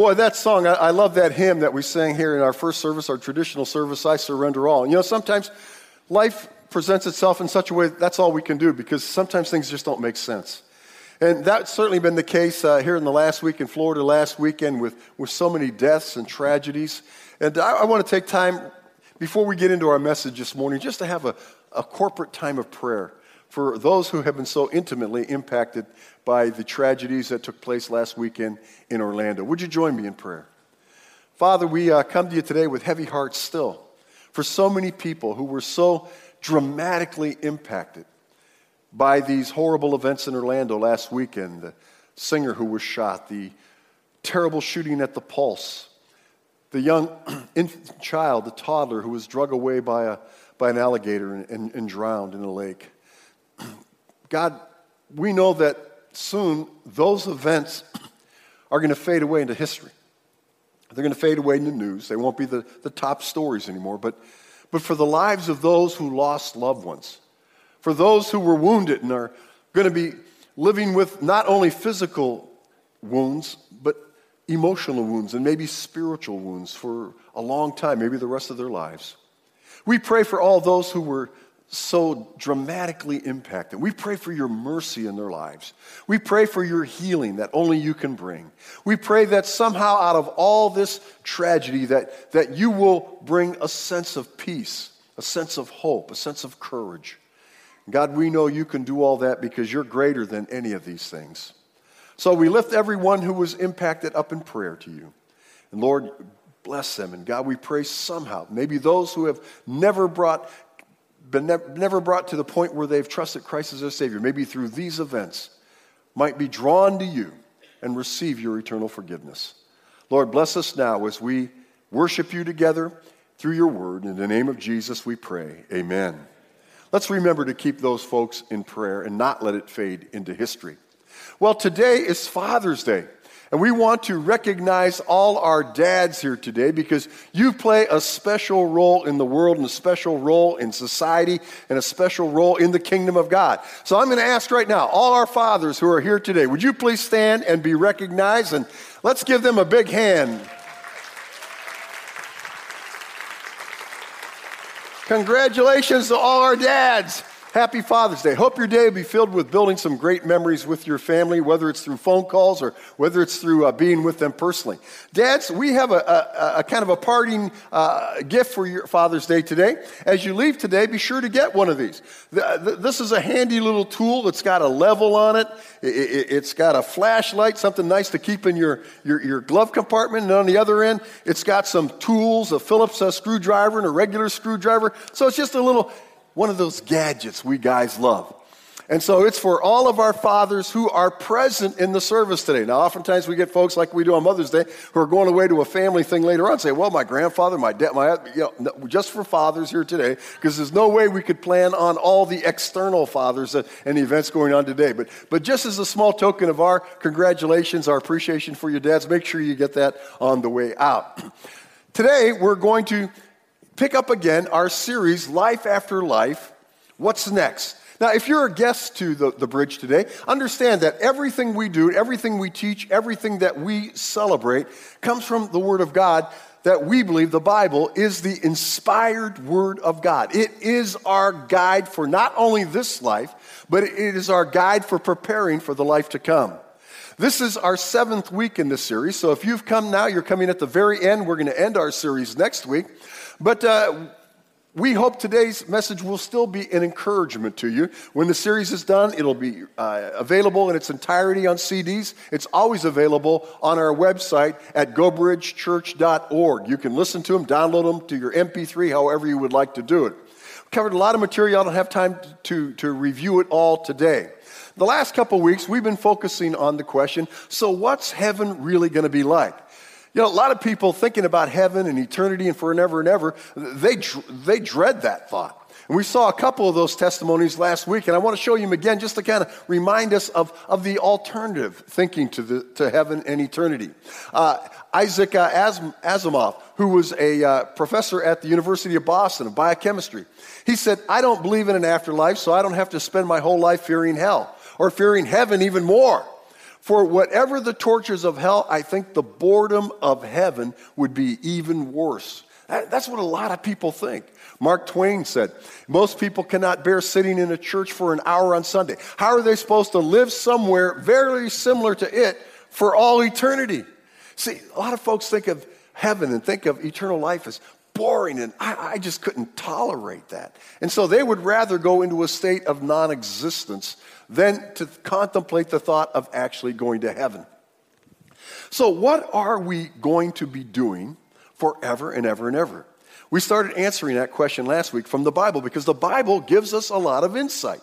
Boy, that song, I, I, love that hymn that we sang here in our first service, our traditional service, I Surrender All. You know, sometimes life presents itself in such a way that that's all we can do because sometimes things just don't make sense. And that's certainly been the case uh, here in the last week in Florida last weekend with, with so many deaths and tragedies. And I, I want to take time before we get into our message this morning just to have a, a corporate time of prayer for those who have been so intimately impacted by the tragedies that took place last weekend in Orlando. Would you join me in prayer? Father, we uh, come to you today with heavy hearts still for so many people who were so dramatically impacted by these horrible events in Orlando last weekend the singer who was shot, the terrible shooting at the Pulse, the young infant child, the toddler who was drug away by, a, by an alligator and, and, and drowned in a lake. God, we know that soon those events are going to fade away into history. They're going to fade away in the news. They won't be the, the top stories anymore. But, but for the lives of those who lost loved ones, for those who were wounded and are going to be living with not only physical wounds, but emotional wounds and maybe spiritual wounds for a long time, maybe the rest of their lives. We pray for all those who were so dramatically impacted. We pray for your mercy in their lives. We pray for your healing that only you can bring. We pray that somehow out of all this tragedy that, that you will bring a sense of peace, a sense of hope, a sense of courage. God, we know you can do all that because you're greater than any of these things. So we lift everyone who was impacted up in prayer to you. And Lord, bless them. And God, we pray somehow, maybe those who have never brought been never brought to the point where they've trusted Christ as their Savior, maybe through these events, might be drawn to you and receive your eternal forgiveness. Lord, bless us now as we worship you together through your word. In the name of Jesus, we pray. Amen. Let's remember to keep those folks in prayer and not let it fade into history. Well, today is Father's Day. And we want to recognize all our dads here today because you play a special role in the world and a special role in society and a special role in the kingdom of God. So I'm going to ask right now, all our fathers who are here today, would you please stand and be recognized? And let's give them a big hand. Congratulations to all our dads. Happy Father's Day. Hope your day will be filled with building some great memories with your family, whether it's through phone calls or whether it's through uh, being with them personally. Dads, we have a, a, a kind of a parting uh, gift for your Father's Day today. As you leave today, be sure to get one of these. This is a handy little tool that's got a level on it. It's got a flashlight, something nice to keep in your, your, your glove compartment. And on the other end, it's got some tools, a Phillips uh, screwdriver and a regular screwdriver. So it's just a little one of those gadgets we guys love. And so it's for all of our fathers who are present in the service today. Now, oftentimes we get folks like we do on Mother's Day who are going away to a family thing later on say, well, my grandfather, my dad, my, you know, just for fathers here today, because there's no way we could plan on all the external fathers and the events going on today. But, but just as a small token of our congratulations, our appreciation for your dads, make sure you get that on the way out. Today, we're going to pick up again our series, Life After Life What's Next? Now, if you're a guest to the, the bridge today, understand that everything we do, everything we teach, everything that we celebrate comes from the Word of God that we believe the Bible is the inspired Word of God. It is our guide for not only this life, but it is our guide for preparing for the life to come. This is our seventh week in this series, so if you've come now, you're coming at the very end. We're going to end our series next week. But uh, we hope today's message will still be an encouragement to you. When the series is done, it'll be uh, available in its entirety on CDs. It's always available on our website at gobridgechurch.org. You can listen to them, download them to your MP3, however you would like to do it. We covered a lot of material. I don't have time to, to review it all today. The last couple weeks, we've been focusing on the question so, what's heaven really going to be like? You know, a lot of people thinking about heaven and eternity and forever and ever, they, they dread that thought. And we saw a couple of those testimonies last week, and I want to show you them again just to kind of remind us of, of the alternative thinking to, the, to heaven and eternity. Uh, Isaac uh, Asimov, who was a uh, professor at the University of Boston of biochemistry, he said, I don't believe in an afterlife, so I don't have to spend my whole life fearing hell or fearing heaven even more. For whatever the tortures of hell, I think the boredom of heaven would be even worse. That's what a lot of people think. Mark Twain said, Most people cannot bear sitting in a church for an hour on Sunday. How are they supposed to live somewhere very similar to it for all eternity? See, a lot of folks think of heaven and think of eternal life as boring, and I, I just couldn't tolerate that. And so they would rather go into a state of non existence than to contemplate the thought of actually going to heaven. So, what are we going to be doing forever and ever and ever? We started answering that question last week from the Bible because the Bible gives us a lot of insight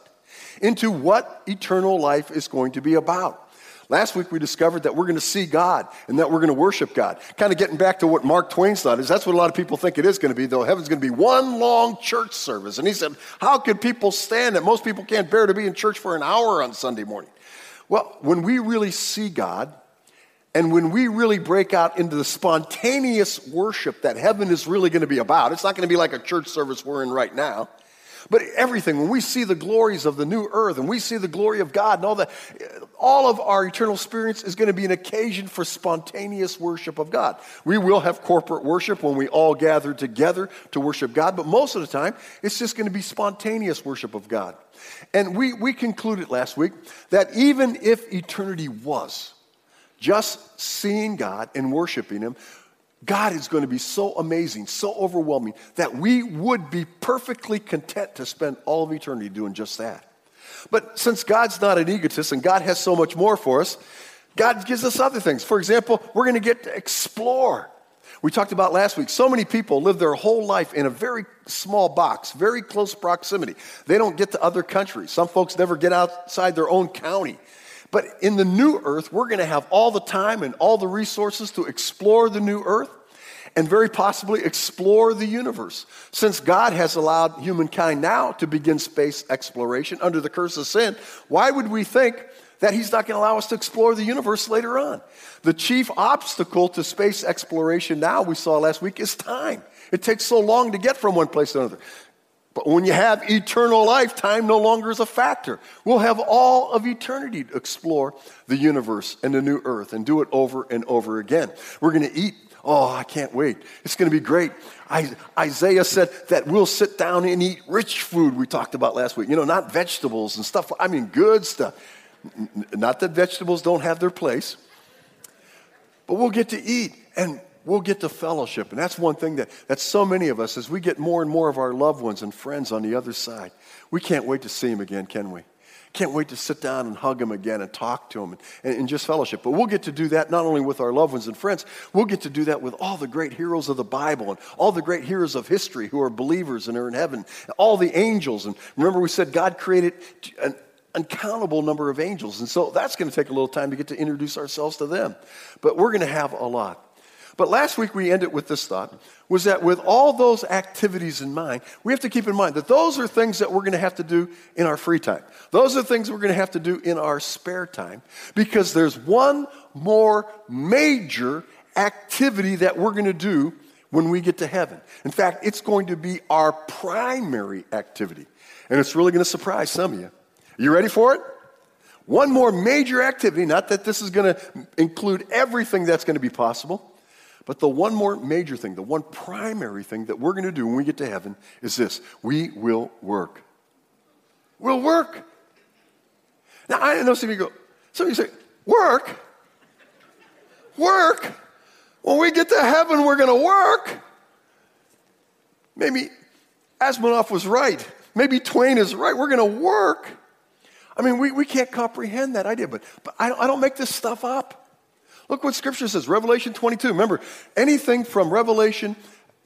into what eternal life is going to be about. Last week we discovered that we're going to see God and that we're going to worship God. Kind of getting back to what Mark Twain's thought is that's what a lot of people think it is going to be, though heaven's going to be one long church service. And he said, How could people stand it? Most people can't bear to be in church for an hour on Sunday morning. Well, when we really see God, and when we really break out into the spontaneous worship that heaven is really going to be about, it's not going to be like a church service we're in right now. But everything, when we see the glories of the new earth and we see the glory of God and all that, all of our eternal experience is going to be an occasion for spontaneous worship of God. We will have corporate worship when we all gather together to worship God, but most of the time, it's just going to be spontaneous worship of God. And we, we concluded last week that even if eternity was just seeing God and worshiping Him, God is going to be so amazing, so overwhelming, that we would be perfectly content to spend all of eternity doing just that. But since God's not an egotist and God has so much more for us, God gives us other things. For example, we're going to get to explore. We talked about last week, so many people live their whole life in a very small box, very close proximity. They don't get to other countries. Some folks never get outside their own county. But in the new earth, we're going to have all the time and all the resources to explore the new earth and very possibly explore the universe. Since God has allowed humankind now to begin space exploration under the curse of sin, why would we think that He's not going to allow us to explore the universe later on? The chief obstacle to space exploration now, we saw last week, is time. It takes so long to get from one place to another. But when you have eternal life, time no longer is a factor. We'll have all of eternity to explore the universe and the new earth and do it over and over again. We're going to eat. Oh, I can't wait. It's going to be great. I, Isaiah said that we'll sit down and eat rich food we talked about last week. You know, not vegetables and stuff. I mean, good stuff. Not that vegetables don't have their place, but we'll get to eat. And we'll get to fellowship. And that's one thing that, that so many of us, as we get more and more of our loved ones and friends on the other side, we can't wait to see them again, can we? Can't wait to sit down and hug them again and talk to them and, and, and, just fellowship. But we'll get to do that not only with our loved ones and friends, we'll get to do that with all the great heroes of the Bible and all the great heroes of history who are believers and are in heaven, all the angels. And remember, we said God created an uncountable number of angels. And so that's going to take a little time to get to introduce ourselves to them. But we're going to have a lot. But last week we ended with this thought was that with all those activities in mind, we have to keep in mind that those are things that we're going to have to do in our free time. Those are things we're going to have to do in our spare time because there's one more major activity that we're going to do when we get to heaven. In fact, it's going to be our primary activity. And it's really going to surprise some of you. Are you ready for it? One more major activity, not that this is going to include everything that's going to be possible, but the one more major thing, the one primary thing that we're going to do when we get to heaven is this we will work. We'll work. Now, I know some of you go, some of you say, work? Work? When we get to heaven, we're going to work. Maybe Asmanoff was right. Maybe Twain is right. We're going to work. I mean, we, we can't comprehend that idea, but, but I, I don't make this stuff up. Look what Scripture says, Revelation 22. Remember, anything from Revelation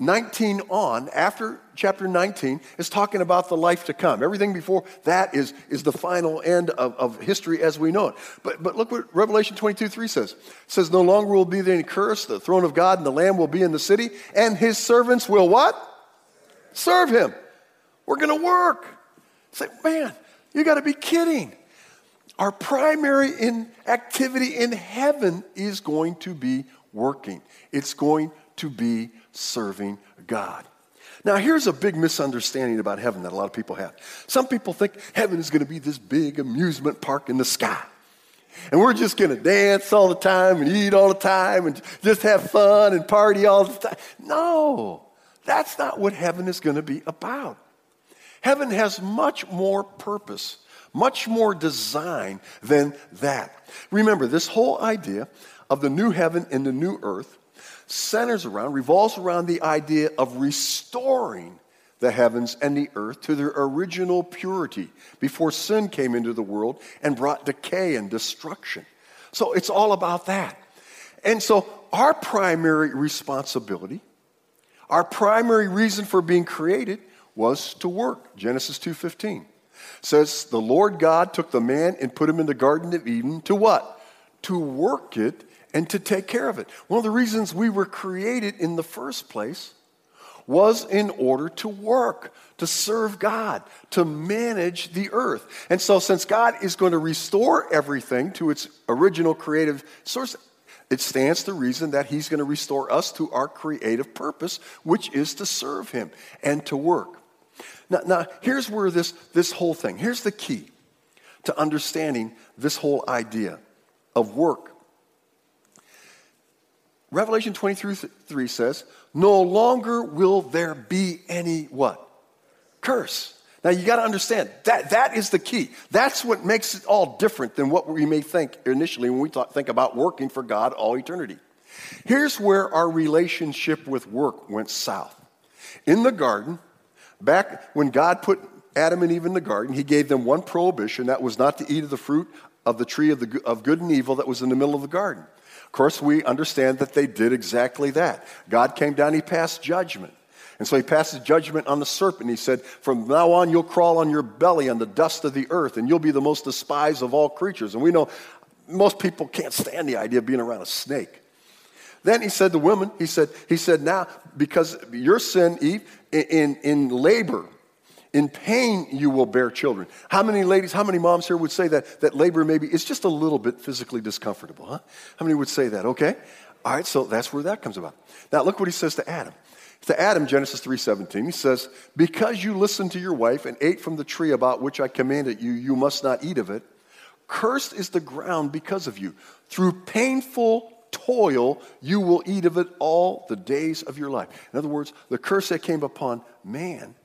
19 on, after chapter 19, is talking about the life to come. Everything before that is, is the final end of, of history as we know it. But, but look what Revelation 22 3 says. It says, No longer will be there any curse. The throne of God and the Lamb will be in the city, and his servants will what? Serve him. We're going to work. Say, man, you got to be kidding. Our primary in activity in heaven is going to be working. It's going to be serving God. Now, here's a big misunderstanding about heaven that a lot of people have. Some people think heaven is going to be this big amusement park in the sky. And we're just going to dance all the time and eat all the time and just have fun and party all the time. No, that's not what heaven is going to be about. Heaven has much more purpose, much more design than that. Remember, this whole idea of the new heaven and the new earth centers around, revolves around the idea of restoring the heavens and the earth to their original purity before sin came into the world and brought decay and destruction. So it's all about that. And so our primary responsibility, our primary reason for being created was to work. Genesis 2:15 says the Lord God took the man and put him in the garden of Eden to what? To work it and to take care of it. One of the reasons we were created in the first place was in order to work, to serve God, to manage the earth. And so, since God is going to restore everything to its original creative source, it stands to reason that He's going to restore us to our creative purpose, which is to serve Him and to work. Now, now here's where this, this whole thing, here's the key to understanding this whole idea of work. Revelation 23 3 says, No longer will there be any what? Curse. Now you got to understand that that is the key. That's what makes it all different than what we may think initially when we talk, think about working for God all eternity. Here's where our relationship with work went south. In the garden, back when God put Adam and Eve in the garden, he gave them one prohibition that was not to eat of the fruit of the tree of, the, of good and evil that was in the middle of the garden. Of course, we understand that they did exactly that. God came down, he passed judgment. And so he passes judgment on the serpent. He said, From now on, you'll crawl on your belly on the dust of the earth, and you'll be the most despised of all creatures. And we know most people can't stand the idea of being around a snake. Then he said to women, he said, he said, now, because your sin, Eve, in, in, labor, in pain you will bear children. How many ladies, how many moms here would say that, that labor maybe is just a little bit physically discomfortable, huh? How many would say that? Okay. All right, so that's where that comes about. Now look what he says to Adam. To Adam, Genesis 3:17, he says, Because you listened to your wife and ate from the tree about which I commanded you, you must not eat of it. Cursed is the ground because of you. Through painful toil, you will eat of it all the days of your life. In other words, the curse that came upon man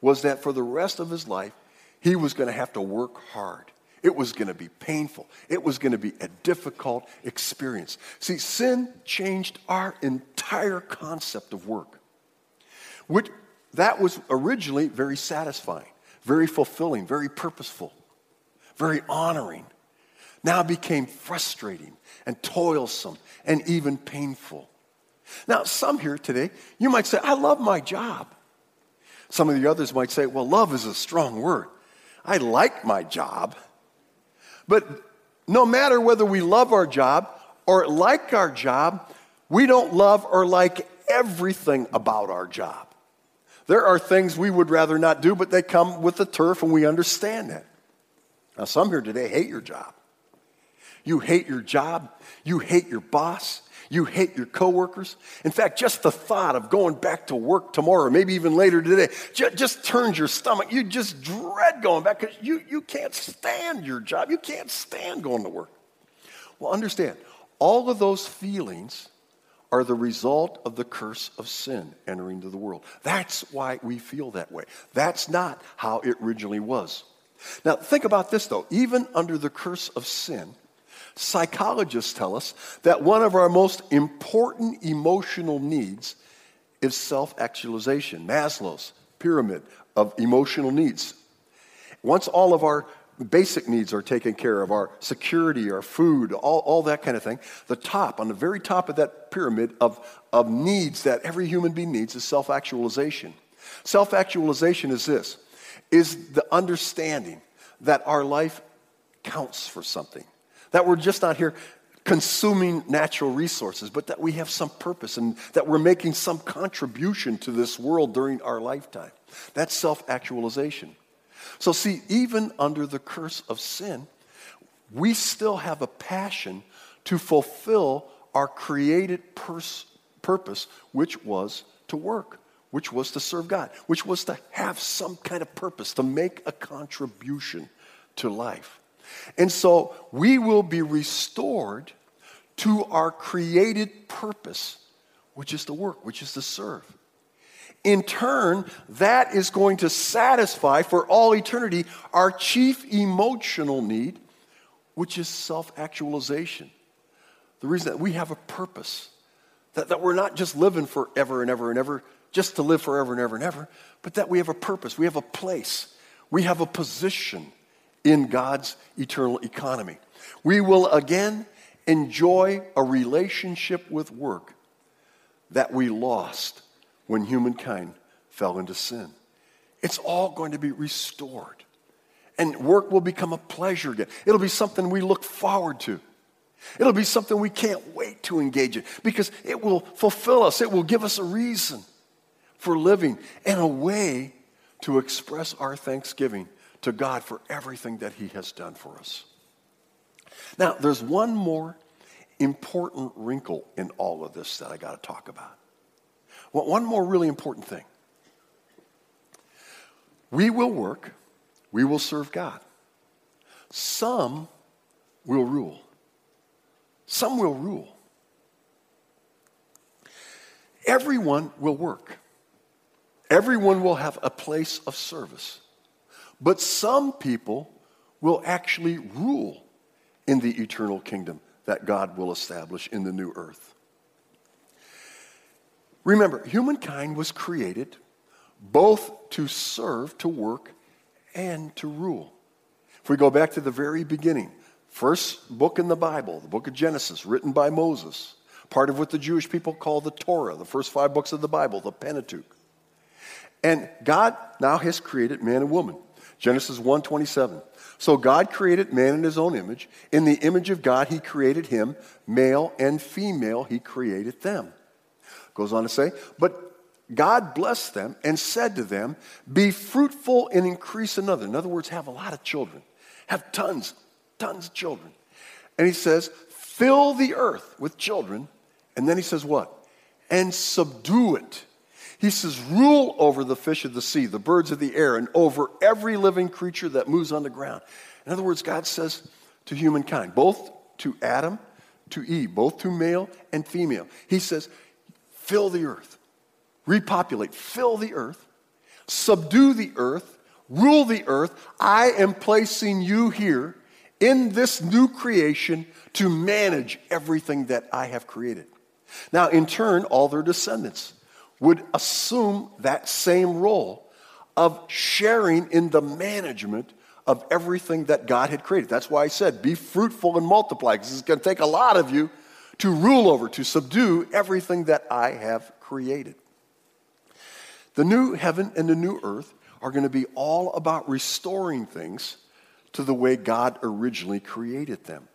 was that for the rest of his life, he was going to have to work hard. It was going to be painful. It was going to be a difficult experience. See, sin changed our entire concept of work. Which, that was originally very satisfying, very fulfilling, very purposeful, very honoring. Now became frustrating and toilsome and even painful. Now, some here today, you might say, I love my job. Some of the others might say, well, love is a strong word. I like my job. But no matter whether we love our job or like our job, we don't love or like everything about our job. There are things we would rather not do, but they come with the turf, and we understand that. Now, some here today hate your job. You hate your job, you hate your boss, you hate your coworkers. In fact, just the thought of going back to work tomorrow, maybe even later today, just, just turns your stomach. You just dread going back because you, you can't stand your job. You can't stand going to work. Well, understand, all of those feelings are the result of the curse of sin entering into the world. That's why we feel that way. That's not how it originally was. Now, think about this though. Even under the curse of sin, Psychologists tell us that one of our most important emotional needs is self actualization, Maslow's pyramid of emotional needs. Once all of our basic needs are taken care of, our security, our food, all, all that kind of thing, the top, on the very top of that pyramid of, of needs that every human being needs is self actualization. Self actualization is this is the understanding that our life counts for something. That we're just not here consuming natural resources, but that we have some purpose and that we're making some contribution to this world during our lifetime. That's self actualization. So, see, even under the curse of sin, we still have a passion to fulfill our created pers- purpose, which was to work, which was to serve God, which was to have some kind of purpose, to make a contribution to life. And so we will be restored to our created purpose, which is to work, which is to serve. In turn, that is going to satisfy for all eternity our chief emotional need, which is self actualization. The reason that we have a purpose, that, that we're not just living forever and ever and ever, just to live forever and ever and ever, but that we have a purpose, we have a place, we have a position in God's eternal economy. We will again enjoy a relationship with work that we lost when humankind fell into sin. It's all going to be restored. And work will become a pleasure again. It'll be something we look forward to. It'll be something we can't wait to engage in because it will fulfill us. It will give us a reason for living and a way to express our thanksgiving to God for everything that He has done for us. Now, there's one more important wrinkle in all of this that I got to talk about. Well, one more really important thing. We will work, we will serve God. Some will rule. Some will rule. Everyone will work. Everyone will have a place of service. But some people will actually rule in the eternal kingdom that God will establish in the new earth. Remember, humankind was created both to serve, to work, and to rule. If we go back to the very beginning, first book in the Bible, the book of Genesis, written by Moses, part of what the Jewish people call the Torah, the first five books of the Bible, the Pentateuch. And God now has created man and woman. Genesis 1:27. So God created man in his own image. In the image of God he created him, male and female he created them. Goes on to say, but God blessed them and said to them, Be fruitful and increase another. In other words, have a lot of children. Have tons, tons of children. And he says, Fill the earth with children. And then he says, What? And subdue it he says, Rule over the fish of the sea, the birds of the air, and over every living creature that moves on the ground. In other words, God says to humankind, both to Adam, to Eve, both to male and female, He says, Fill the earth, repopulate, fill the earth, subdue the earth, rule the earth. I am placing you here in this new creation to manage everything that I have created. Now, in turn, all their descendants would assume that same role of sharing in the management of everything that God had created. That's why I said, be fruitful and multiply, because it's going to take a lot of you to rule over, to subdue everything that I have created. The new heaven and the new earth are going to be all about restoring things to the way God originally created them.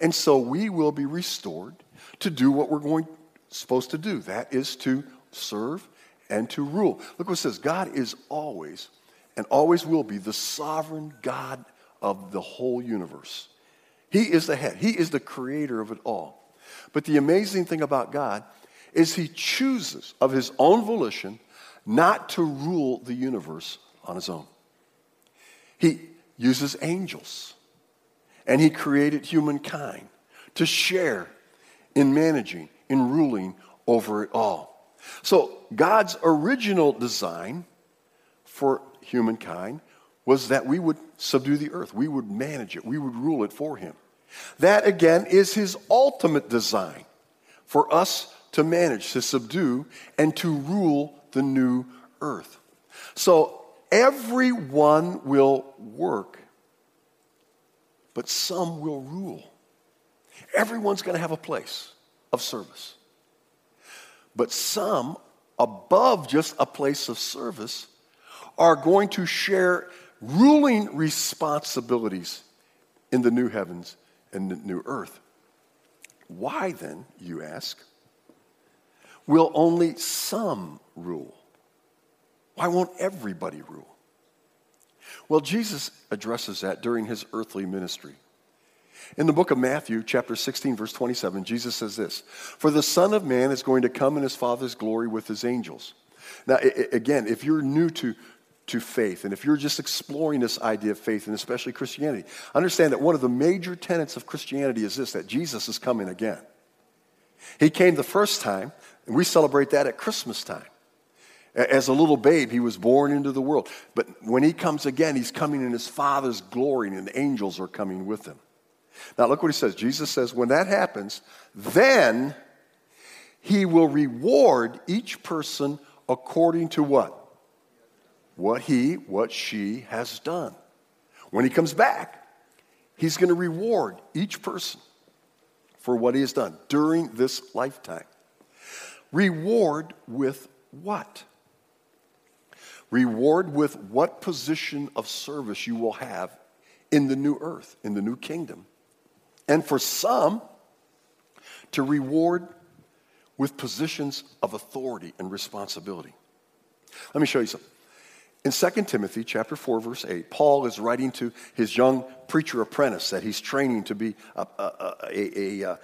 And so we will be restored to do what we're going supposed to do. That is to serve, and to rule. Look what it says God is always and always will be the sovereign God of the whole universe. He is the head, He is the creator of it all. But the amazing thing about God is He chooses of His own volition not to rule the universe on His own. He uses angels, and He created humankind to share in managing, in ruling over it all. So, God's original design for humankind was that we would subdue the earth, we would manage it, we would rule it for Him. That, again, is His ultimate design for us to manage, to subdue, and to rule the new earth. So, everyone will work, but some will rule. Everyone's going to have a place of service. But some, above just a place of service, are going to share ruling responsibilities in the new heavens and the new earth. Why then, you ask, will only some rule? Why won't everybody rule? Well, Jesus addresses that during his earthly ministry. In the book of Matthew, chapter 16, verse 27, Jesus says this For the Son of Man is going to come in his Father's glory with his angels. Now, again, if you're new to to faith. And if you're just exploring this idea of faith, and especially Christianity, understand that one of the major tenets of Christianity is this that Jesus is coming again. He came the first time, and we celebrate that at Christmas time. As a little babe, he was born into the world. But when he comes again, he's coming in his Father's glory, and the angels are coming with him. Now, look what he says. Jesus says, when that happens, then he will reward each person according to what? What he, what she has done. When he comes back, he's going to reward each person for what he has done during this lifetime. Reward with what? Reward with what position of service you will have in the new earth, in the new kingdom. And for some, to reward with positions of authority and responsibility. Let me show you something. In 2 Timothy chapter 4 verse 8, Paul is writing to his young preacher apprentice that he's training to be a, a, a, a,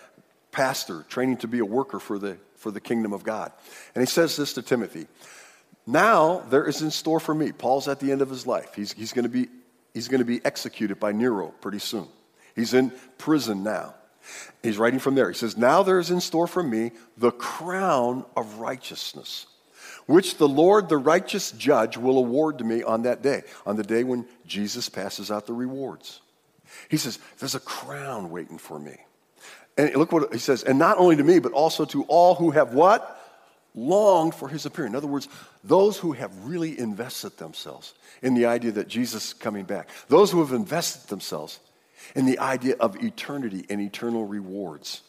pastor, training to be a worker for the, for the kingdom of God. And he says this to Timothy, now there is in store for me. Paul's at the end of his life. He's, he's going to be he's going to be executed by Nero pretty soon. He's in prison now. He's writing from there. He says, Now there is in store for me the crown of righteousness, which the Lord, the righteous judge, will award to me on that day, on the day when Jesus passes out the rewards. He says, There's a crown waiting for me. And look what he says, and not only to me, but also to all who have what? longed for his appearing. In other words, those who have really invested themselves in the idea that Jesus is coming back, those who have invested themselves in the idea of eternity and eternal rewards.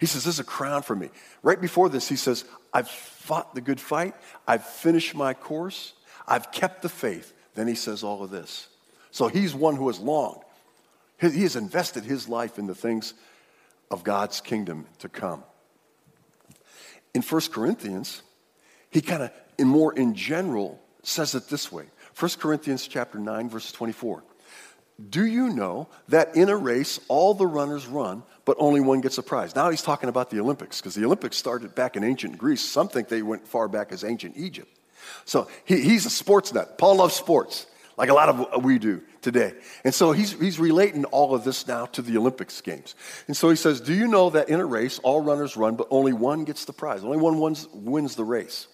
He says, This is a crown for me. Right before this, he says, I've fought the good fight, I've finished my course, I've kept the faith. Then he says all of this. So he's one who has longed. He has invested his life in the things of God's kingdom to come in 1 Corinthians, he kind of, in more in general, says it this way 1 Corinthians chapter 9, verse 24. Do you know that in a race all the runners run, but only one gets a prize? Now he's talking about the Olympics, because the Olympics started back in ancient Greece. Some think they went far back as ancient Egypt. So he, he's a sports nut. Paul loves sports, like a lot of uh, we do today. And so he's, he's relating all of this now to the Olympics games. And so he says, Do you know that in a race, all runners run, but only one gets the prize? Only one wins, wins the race.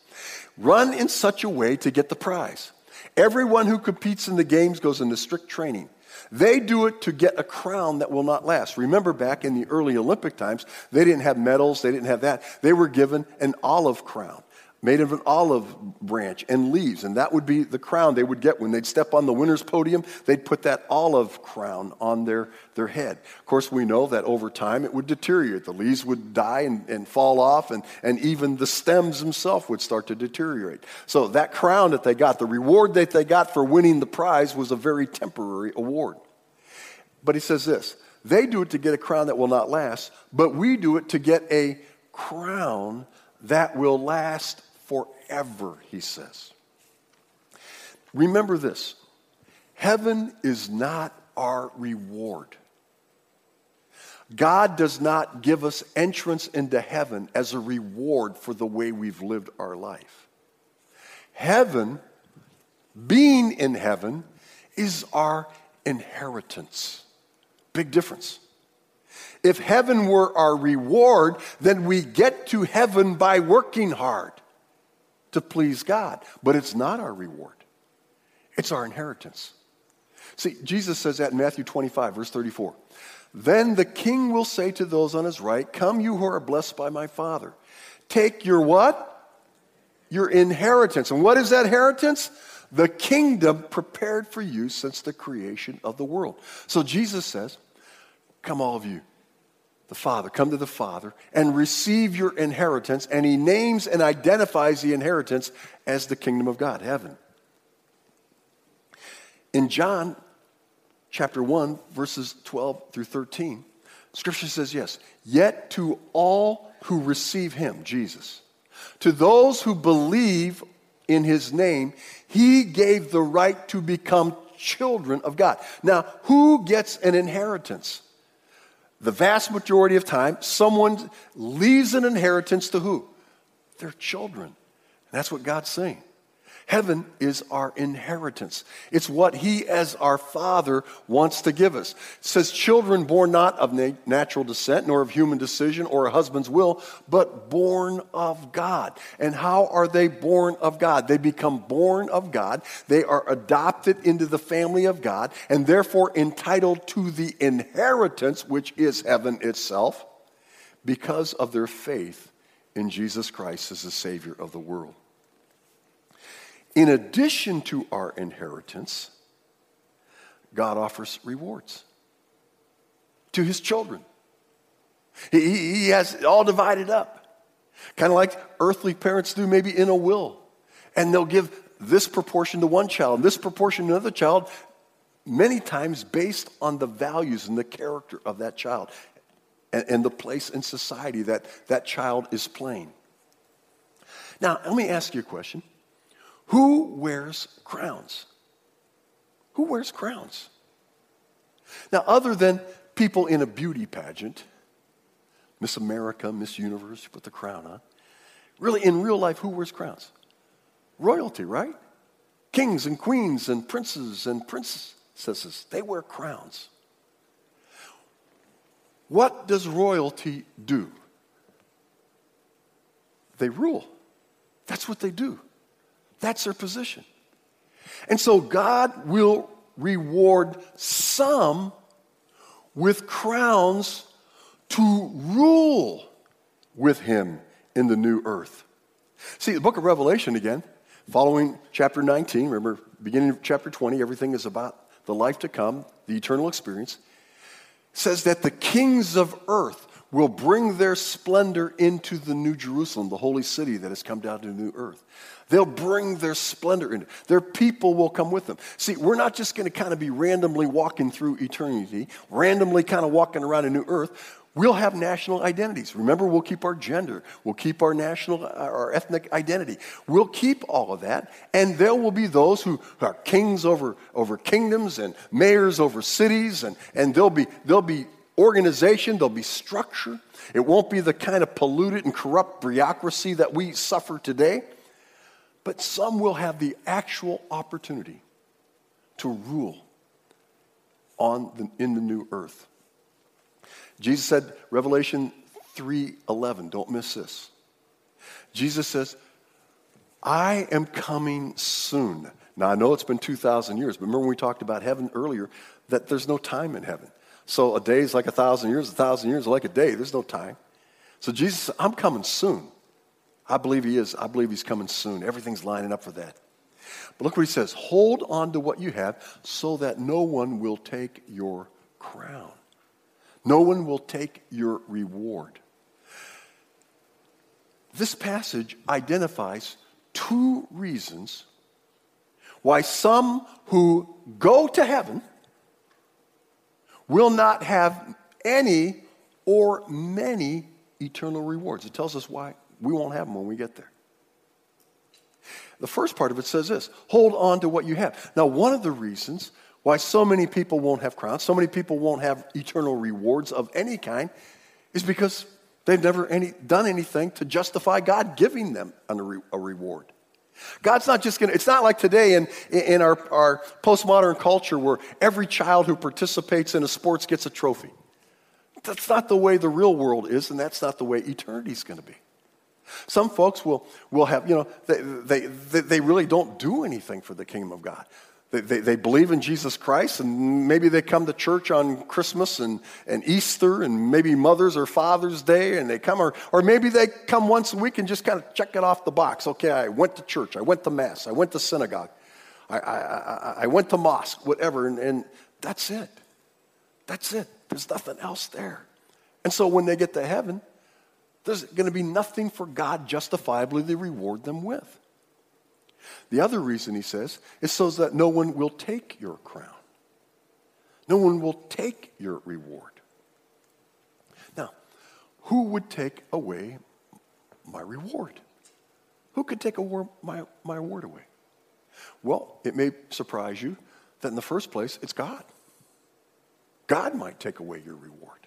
Run in such a way to get the prize. Everyone who competes in the games goes into strict training. They do it to get a crown that will not last. Remember back in the early Olympic times, they didn't have medals, they didn't have that. They were given an olive crown made of an olive branch and leaves. And that would be the crown they would get when they'd step on the winner's podium. They'd put that olive crown on their, their head. Of course, we know that over time it would deteriorate. The leaves would die and, and fall off, and, and even the stems themselves would start to deteriorate. So that crown that they got, the reward that they got for winning the prize, was a very temporary award. But he says this they do it to get a crown that will not last, but we do it to get a crown that will last forever, he says. Remember this heaven is not our reward. God does not give us entrance into heaven as a reward for the way we've lived our life. Heaven, being in heaven, is our inheritance. Big difference. If heaven were our reward, then we get to heaven by working hard to please God. But it's not our reward, it's our inheritance. See, Jesus says that in Matthew 25, verse 34. Then the king will say to those on his right, Come, you who are blessed by my Father. Take your what? Your inheritance. And what is that inheritance? The kingdom prepared for you since the creation of the world. So Jesus says, Come, all of you the Father, come to the Father and receive your inheritance. And he names and identifies the inheritance as the kingdom of God, heaven. In John chapter 1, verses 12 through 13, scripture says, Yes, yet to all who receive him, Jesus, to those who believe in his name, he gave the right to become children of God. Now, who gets an inheritance? The vast majority of time, someone leaves an inheritance to who? Their children. And that's what God's saying. Heaven is our inheritance. It's what He, as our Father, wants to give us. It says, Children born not of natural descent, nor of human decision or a husband's will, but born of God. And how are they born of God? They become born of God. They are adopted into the family of God, and therefore entitled to the inheritance, which is heaven itself, because of their faith in Jesus Christ as the Savior of the world. In addition to our inheritance, God offers rewards to his children. He, he has it all divided up, kind of like earthly parents do, maybe in a will. And they'll give this proportion to one child, this proportion to another child, many times based on the values and the character of that child and, and the place in society that that child is playing. Now, let me ask you a question. Who wears crowns? Who wears crowns? Now, other than people in a beauty pageant, Miss America, Miss Universe, you put the crown on. Really, in real life, who wears crowns? Royalty, right? Kings and queens and princes and princesses, they wear crowns. What does royalty do? They rule. That's what they do. That's their position. And so God will reward some with crowns to rule with him in the new earth. See, the book of Revelation again, following chapter 19, remember, beginning of chapter 20, everything is about the life to come, the eternal experience, says that the kings of earth will bring their splendor into the new Jerusalem, the holy city that has come down to the new earth. They'll bring their splendor in. Their people will come with them. See, we're not just going to kind of be randomly walking through eternity, randomly kind of walking around a new earth. We'll have national identities. Remember, we'll keep our gender. We'll keep our national, our ethnic identity. We'll keep all of that. And there will be those who are kings over, over kingdoms and mayors over cities. And, and there'll, be, there'll be organization, there'll be structure. It won't be the kind of polluted and corrupt bureaucracy that we suffer today. But some will have the actual opportunity to rule on the, in the new earth. Jesus said, Revelation 3:11, don't miss this. Jesus says, I am coming soon. Now I know it's been 2,000 years, but remember when we talked about heaven earlier, that there's no time in heaven. So a day is like a thousand years, a thousand years is like a day. There's no time. So Jesus said, I'm coming soon. I believe he is. I believe he's coming soon. Everything's lining up for that. But look what he says hold on to what you have so that no one will take your crown. No one will take your reward. This passage identifies two reasons why some who go to heaven will not have any or many eternal rewards. It tells us why we won't have them when we get there. The first part of it says this hold on to what you have. Now, one of the reasons why so many people won't have crowns, so many people won't have eternal rewards of any kind, is because they've never any, done anything to justify God giving them a, re, a reward. God's not just going to, it's not like today in, in our, our postmodern culture where every child who participates in a sports gets a trophy. That's not the way the real world is, and that's not the way eternity is going to be. Some folks will, will have, you know, they, they, they really don't do anything for the kingdom of God. They, they, they, believe in Jesus Christ, and maybe they come to church on Christmas and, and Easter and maybe Mother's or Father's Day, and they come, or, or maybe they come once a week and just kind of check it off the box. Okay, I went to church, I went to Mass, I went to synagogue, I, I, I, I went to mosque, whatever, and, and that's it. That's it. There's nothing else there. And so when they get to heaven, there's going to be nothing for God justifiably to reward them with. The other reason, he says, is so that no one will take your crown. No one will take your reward. Now, who would take away my reward? Who could take away my, my reward away? Well, it may surprise you that in the first place, it's God. God might take away your reward.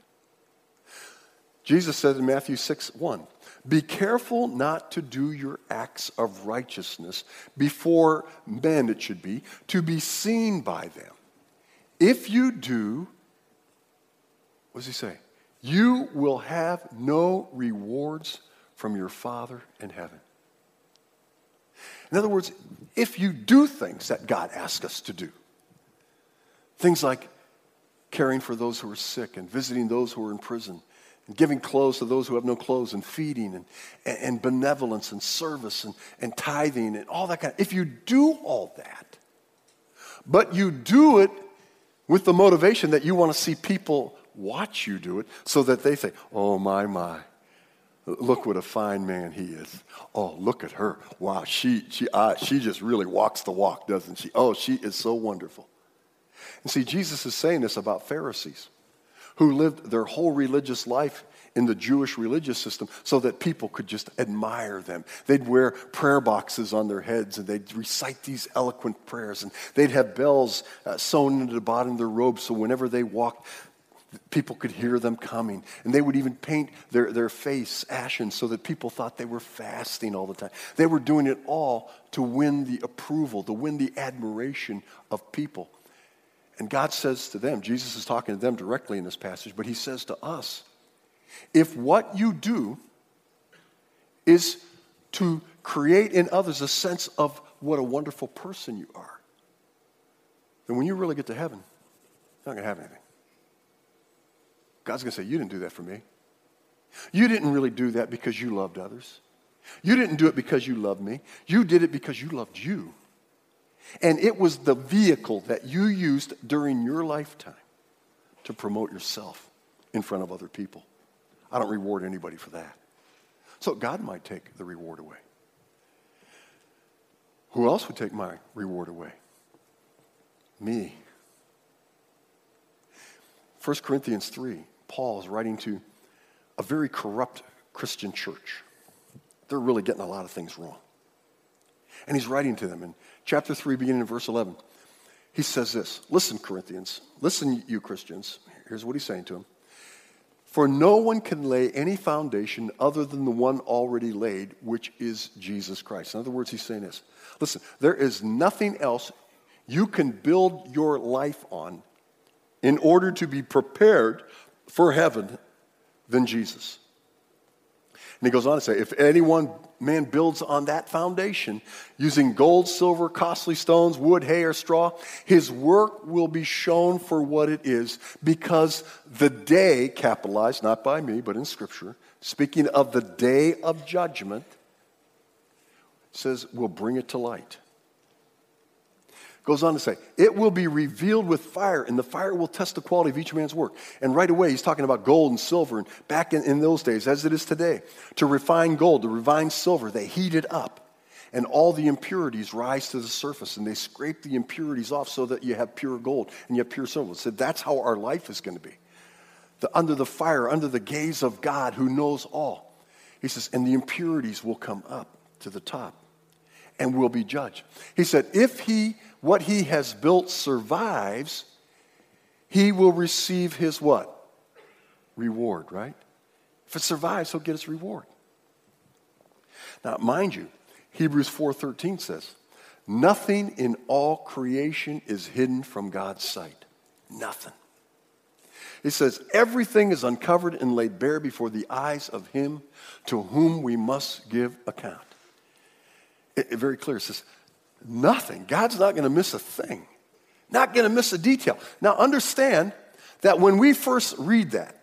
Jesus said in Matthew 6 1, Be careful not to do your acts of righteousness before men, it should be, to be seen by them. If you do, what does he say? You will have no rewards from your Father in heaven. In other words, if you do things that God asks us to do, things like caring for those who are sick and visiting those who are in prison, and giving clothes to those who have no clothes, and feeding, and, and benevolence, and service, and, and tithing, and all that kind of If you do all that, but you do it with the motivation that you want to see people watch you do it so that they say, oh, my, my. Look what a fine man he is. Oh, look at her. Wow, she, she, uh, she just really walks the walk, doesn't she? Oh, she is so wonderful. And see, Jesus is saying this about Pharisees who lived their whole religious life in the Jewish religious system so that people could just admire them. They'd wear prayer boxes on their heads and they'd recite these eloquent prayers and they'd have bells uh, sewn into the bottom of their robes so whenever they walked, people could hear them coming. And they would even paint their, their face ashen so that people thought they were fasting all the time. They were doing it all to win the approval, to win the admiration of people. And God says to them, Jesus is talking to them directly in this passage, but he says to us, if what you do is to create in others a sense of what a wonderful person you are, then when you really get to heaven, you're not going to have anything. God's going to say, You didn't do that for me. You didn't really do that because you loved others. You didn't do it because you loved me. You did it because you loved you. And it was the vehicle that you used during your lifetime to promote yourself in front of other people. I don't reward anybody for that. So God might take the reward away. Who else would take my reward away? Me. 1 Corinthians 3, Paul is writing to a very corrupt Christian church. They're really getting a lot of things wrong. And he's writing to them in chapter 3, beginning in verse 11. He says this Listen, Corinthians, listen, you Christians. Here's what he's saying to them for no one can lay any foundation other than the one already laid, which is Jesus Christ. In other words, he's saying this listen, there is nothing else you can build your life on in order to be prepared for heaven than Jesus. And he goes on to say, if anyone man builds on that foundation using gold, silver, costly stones, wood, hay, or straw, his work will be shown for what it is because the day, capitalized not by me, but in Scripture, speaking of the day of judgment, says, will bring it to light. Goes on to say, it will be revealed with fire, and the fire will test the quality of each man's work. And right away, he's talking about gold and silver. And back in, in those days, as it is today, to refine gold, to refine silver, they heat it up. And all the impurities rise to the surface, and they scrape the impurities off so that you have pure gold and you have pure silver. So that's how our life is going to be. The, under the fire, under the gaze of God who knows all. He says, and the impurities will come up to the top and will be judged. He said, if he what he has built survives, he will receive his what? Reward, right? If it survives, he'll get his reward. Now, mind you, Hebrews 4:13 says, "Nothing in all creation is hidden from God's sight. Nothing." He says, "Everything is uncovered and laid bare before the eyes of him to whom we must give account." It, it very clear. It says, Nothing. God's not going to miss a thing, not going to miss a detail. Now, understand that when we first read that,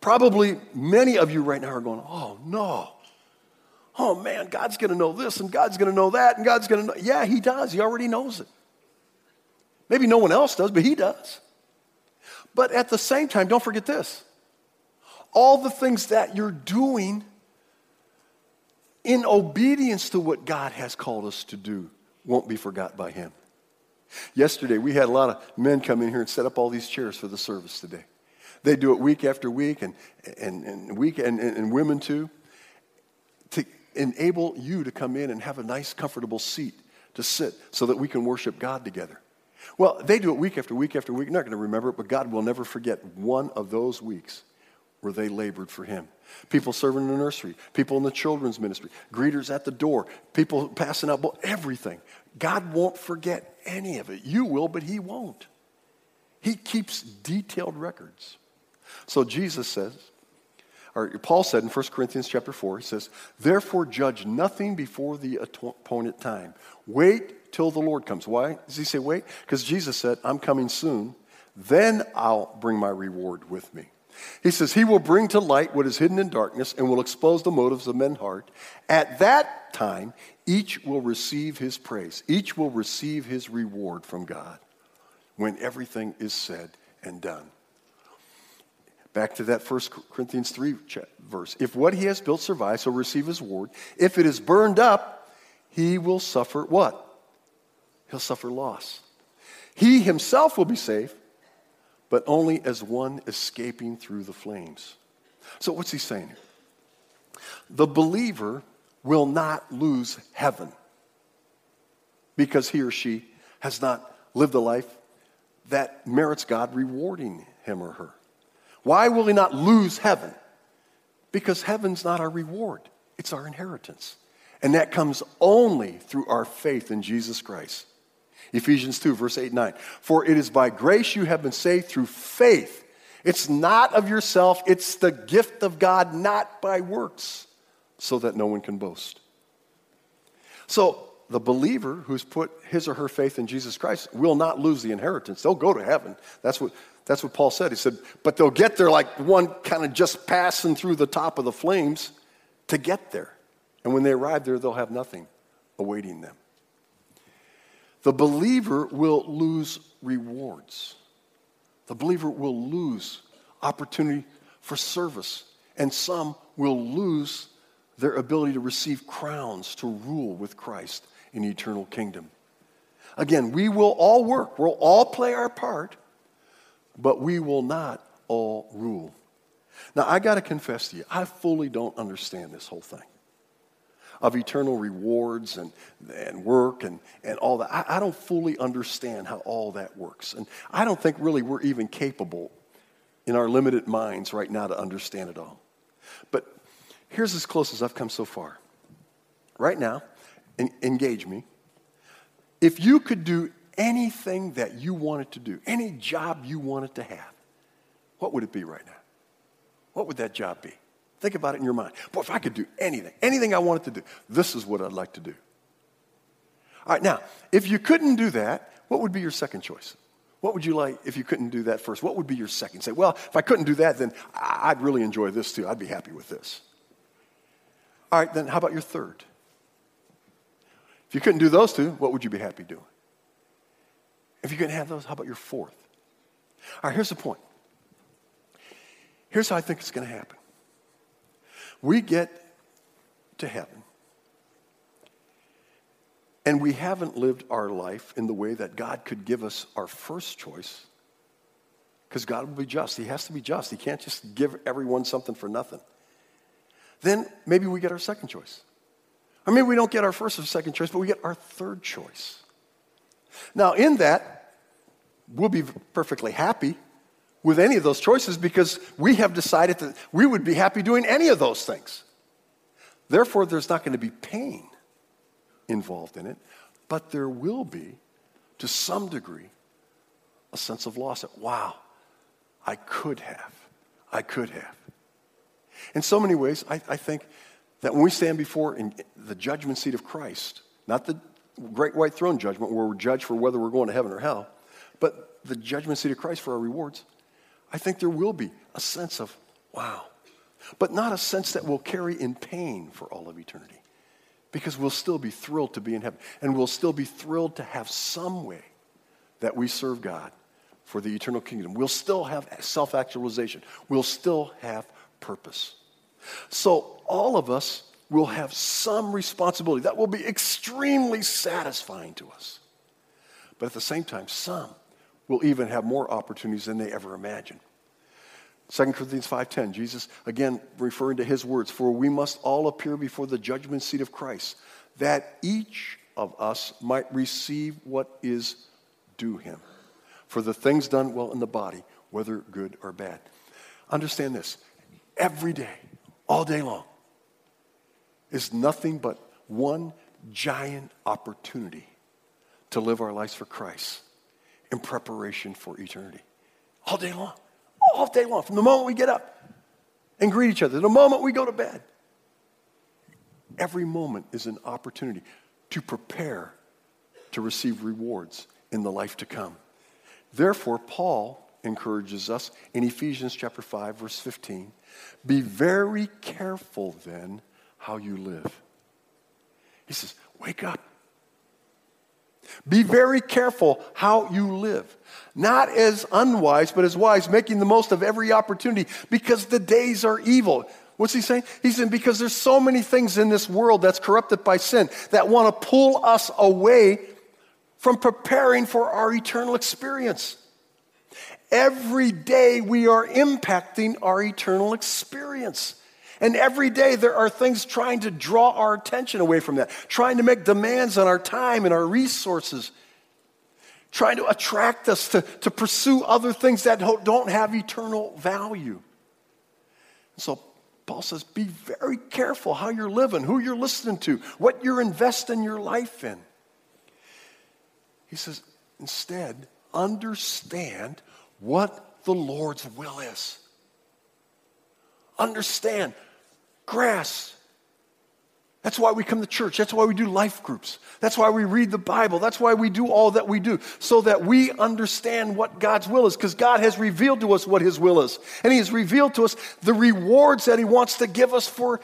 probably many of you right now are going, oh, no. Oh, man, God's going to know this and God's going to know that and God's going to know. Yeah, He does. He already knows it. Maybe no one else does, but He does. But at the same time, don't forget this all the things that you're doing in obedience to what God has called us to do won't be forgot by him. Yesterday, we had a lot of men come in here and set up all these chairs for the service today. They do it week after week and, and, and week and, and, and women too to enable you to come in and have a nice, comfortable seat to sit so that we can worship God together. Well, they do it week after week after week. You're not going to remember it, but God will never forget one of those weeks where they labored for him. People serving in the nursery, people in the children's ministry, greeters at the door, people passing out, everything. God won't forget any of it. You will, but he won't. He keeps detailed records. So Jesus says, or Paul said in 1 Corinthians chapter 4, he says, Therefore judge nothing before the appointed time. Wait till the Lord comes. Why does he say wait? Because Jesus said, I'm coming soon. Then I'll bring my reward with me. He says, He will bring to light what is hidden in darkness and will expose the motives of men's heart. At that time, each will receive his praise. Each will receive his reward from God when everything is said and done. Back to that 1 Corinthians 3 verse. If what he has built survives, he'll receive his reward. If it is burned up, he will suffer what? He'll suffer loss. He himself will be safe, but only as one escaping through the flames. So, what's he saying here? The believer will not lose heaven because he or she has not lived a life that merits God rewarding him or her. Why will he not lose heaven? Because heaven's not our reward, it's our inheritance. And that comes only through our faith in Jesus Christ. Ephesians 2, verse 8 and 9. For it is by grace you have been saved through faith. It's not of yourself, it's the gift of God, not by works, so that no one can boast. So, the believer who's put his or her faith in Jesus Christ will not lose the inheritance. They'll go to heaven. That's what, that's what Paul said. He said, but they'll get there like one kind of just passing through the top of the flames to get there. And when they arrive there, they'll have nothing awaiting them. The believer will lose rewards. The believer will lose opportunity for service. And some will lose their ability to receive crowns to rule with Christ in eternal kingdom. Again, we will all work, we'll all play our part, but we will not all rule. Now, I got to confess to you, I fully don't understand this whole thing of eternal rewards and, and work and, and all that. I, I don't fully understand how all that works. And I don't think really we're even capable in our limited minds right now to understand it all. But here's as close as I've come so far. Right now, engage me. If you could do anything that you wanted to do, any job you wanted to have, what would it be right now? What would that job be? Think about it in your mind. Boy, if I could do anything, anything I wanted to do, this is what I'd like to do. All right, now, if you couldn't do that, what would be your second choice? What would you like if you couldn't do that first? What would be your second? Say, well, if I couldn't do that, then I'd really enjoy this too. I'd be happy with this. All right, then how about your third? If you couldn't do those two, what would you be happy doing? If you couldn't have those, how about your fourth? All right, here's the point. Here's how I think it's going to happen. We get to heaven, and we haven't lived our life in the way that God could give us our first choice, because God will be just. He has to be just. He can't just give everyone something for nothing. Then maybe we get our second choice. Or maybe we don't get our first or second choice, but we get our third choice. Now, in that, we'll be perfectly happy with any of those choices because we have decided that we would be happy doing any of those things. Therefore, there's not going to be pain involved in it, but there will be, to some degree, a sense of loss. That, wow, I could have. I could have. In so many ways, I, I think that when we stand before the judgment seat of Christ, not the great white throne judgment where we're judged for whether we're going to heaven or hell, but the judgment seat of Christ for our rewards, I think there will be a sense of, wow, but not a sense that will carry in pain for all of eternity. Because we'll still be thrilled to be in heaven, and we'll still be thrilled to have some way that we serve God for the eternal kingdom. We'll still have self actualization, we'll still have purpose. So, all of us will have some responsibility that will be extremely satisfying to us. But at the same time, some will even have more opportunities than they ever imagined. 2 Corinthians 5:10 Jesus again referring to his words for we must all appear before the judgment seat of Christ that each of us might receive what is due him for the things done well in the body whether good or bad understand this every day, all day long, is nothing but one giant opportunity to live our lives for Christ in preparation for eternity. All day long. All day long. From the moment we get up and greet each other, the moment we go to bed. Every moment is an opportunity to prepare to receive rewards in the life to come. Therefore, Paul encourages us in Ephesians chapter 5 verse 15, be very careful then how you live. He says, wake up. Be very careful how you live. Not as unwise, but as wise, making the most of every opportunity because the days are evil. What's he saying? He's saying because there's so many things in this world that's corrupted by sin that want to pull us away from preparing for our eternal experience. Every day we are impacting our eternal experience. And every day there are things trying to draw our attention away from that, trying to make demands on our time and our resources, trying to attract us to, to pursue other things that don't have eternal value. So Paul says, be very careful how you're living, who you're listening to, what you're investing your life in. He says, instead, understand what the Lord's will is. Understand grass. That's why we come to church. That's why we do life groups. That's why we read the Bible. That's why we do all that we do, so that we understand what God's will is, because God has revealed to us what His will is. And He has revealed to us the rewards that He wants to give us for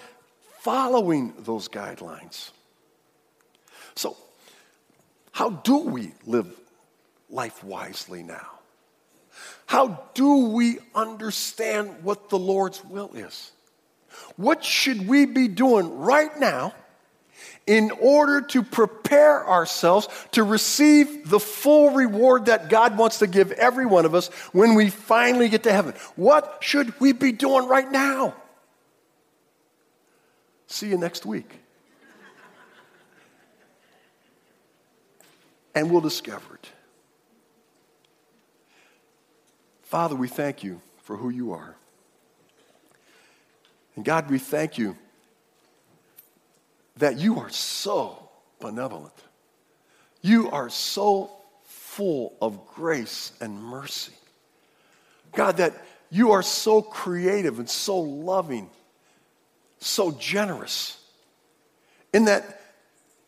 following those guidelines. So, how do we live life wisely now? How do we understand what the Lord's will is? What should we be doing right now in order to prepare ourselves to receive the full reward that God wants to give every one of us when we finally get to heaven? What should we be doing right now? See you next week. and we'll discover it. Father, we thank you for who you are. And God, we thank you that you are so benevolent. You are so full of grace and mercy. God, that you are so creative and so loving, so generous, in that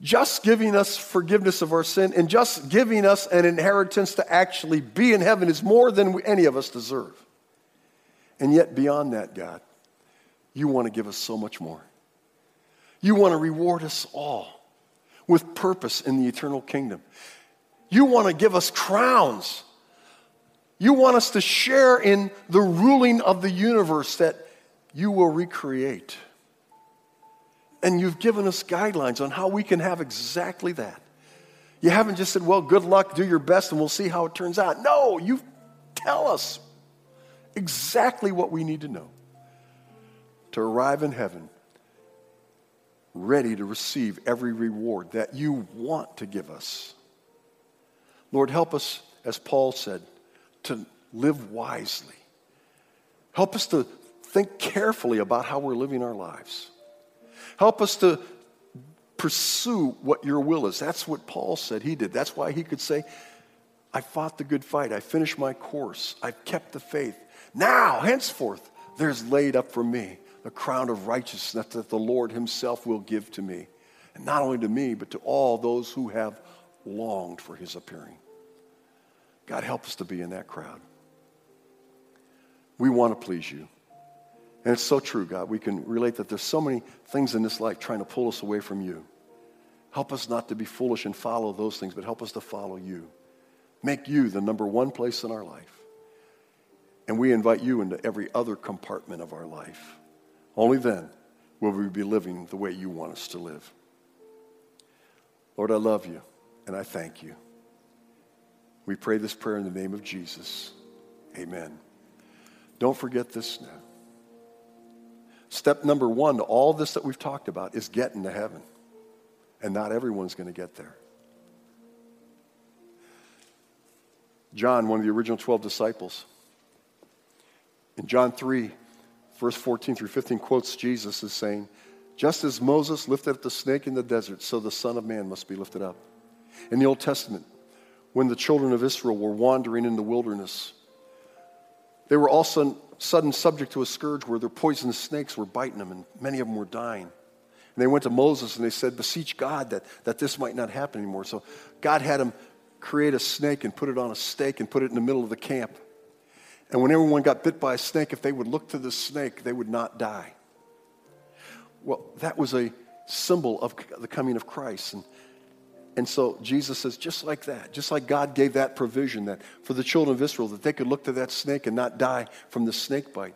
just giving us forgiveness of our sin and just giving us an inheritance to actually be in heaven is more than any of us deserve. And yet, beyond that, God, you want to give us so much more. You want to reward us all with purpose in the eternal kingdom. You want to give us crowns. You want us to share in the ruling of the universe that you will recreate. And you've given us guidelines on how we can have exactly that. You haven't just said, well, good luck, do your best, and we'll see how it turns out. No, you tell us exactly what we need to know to arrive in heaven ready to receive every reward that you want to give us. Lord, help us, as Paul said, to live wisely. Help us to think carefully about how we're living our lives. Help us to pursue what your will is. That's what Paul said he did. That's why he could say, I fought the good fight. I finished my course. I've kept the faith. Now, henceforth, there's laid up for me the crown of righteousness that the Lord Himself will give to me. And not only to me, but to all those who have longed for His appearing. God, help us to be in that crowd. We want to please you. And it's so true, God. We can relate that there's so many things in this life trying to pull us away from you. Help us not to be foolish and follow those things, but help us to follow you. Make you the number one place in our life. And we invite you into every other compartment of our life. Only then will we be living the way you want us to live. Lord, I love you and I thank you. We pray this prayer in the name of Jesus. Amen. Don't forget this now. Step number one to all this that we've talked about is getting to heaven. And not everyone's going to get there. John, one of the original 12 disciples, in John 3, verse 14 through 15 quotes Jesus as saying, Just as Moses lifted up the snake in the desert, so the Son of Man must be lifted up. In the Old Testament, when the children of Israel were wandering in the wilderness, they were also sudden subject to a scourge where their poisonous snakes were biting them, and many of them were dying. And they went to Moses and they said, Beseech God that, that this might not happen anymore. So God had them create a snake and put it on a stake and put it in the middle of the camp. And when everyone got bit by a snake, if they would look to the snake, they would not die. Well, that was a symbol of the coming of Christ. And, and so Jesus says, just like that, just like God gave that provision that for the children of Israel, that they could look to that snake and not die from the snake bite,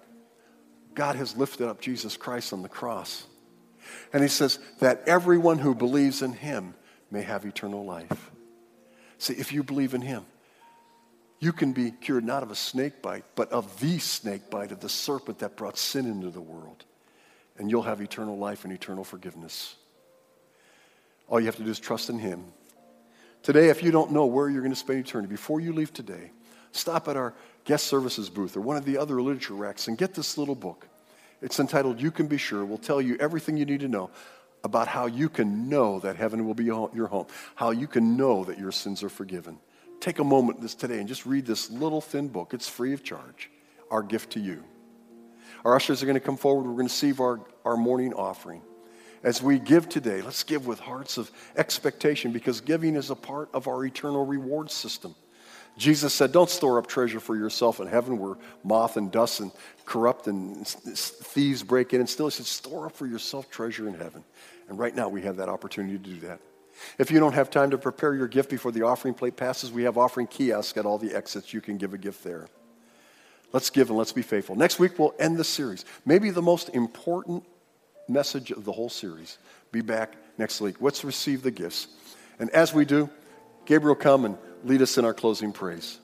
God has lifted up Jesus Christ on the cross. And he says that everyone who believes in him may have eternal life. See, if you believe in him, you can be cured not of a snake bite, but of the snake bite of the serpent that brought sin into the world. And you'll have eternal life and eternal forgiveness. All you have to do is trust in Him. Today, if you don't know where you're going to spend eternity, before you leave today, stop at our guest services booth or one of the other literature racks and get this little book. It's entitled You Can Be Sure. It will tell you everything you need to know about how you can know that heaven will be your home, how you can know that your sins are forgiven. Take a moment this today and just read this little thin book. It's free of charge. Our gift to you. Our ushers are going to come forward. We're going to receive our, our morning offering. As we give today, let's give with hearts of expectation because giving is a part of our eternal reward system. Jesus said, Don't store up treasure for yourself in heaven where moth and dust and corrupt and thieves break in and steal. He said, Store up for yourself treasure in heaven. And right now we have that opportunity to do that. If you don't have time to prepare your gift before the offering plate passes, we have offering kiosks at all the exits. You can give a gift there. Let's give and let's be faithful. Next week, we'll end the series. Maybe the most important message of the whole series. Be back next week. Let's receive the gifts. And as we do, Gabriel, come and lead us in our closing praise.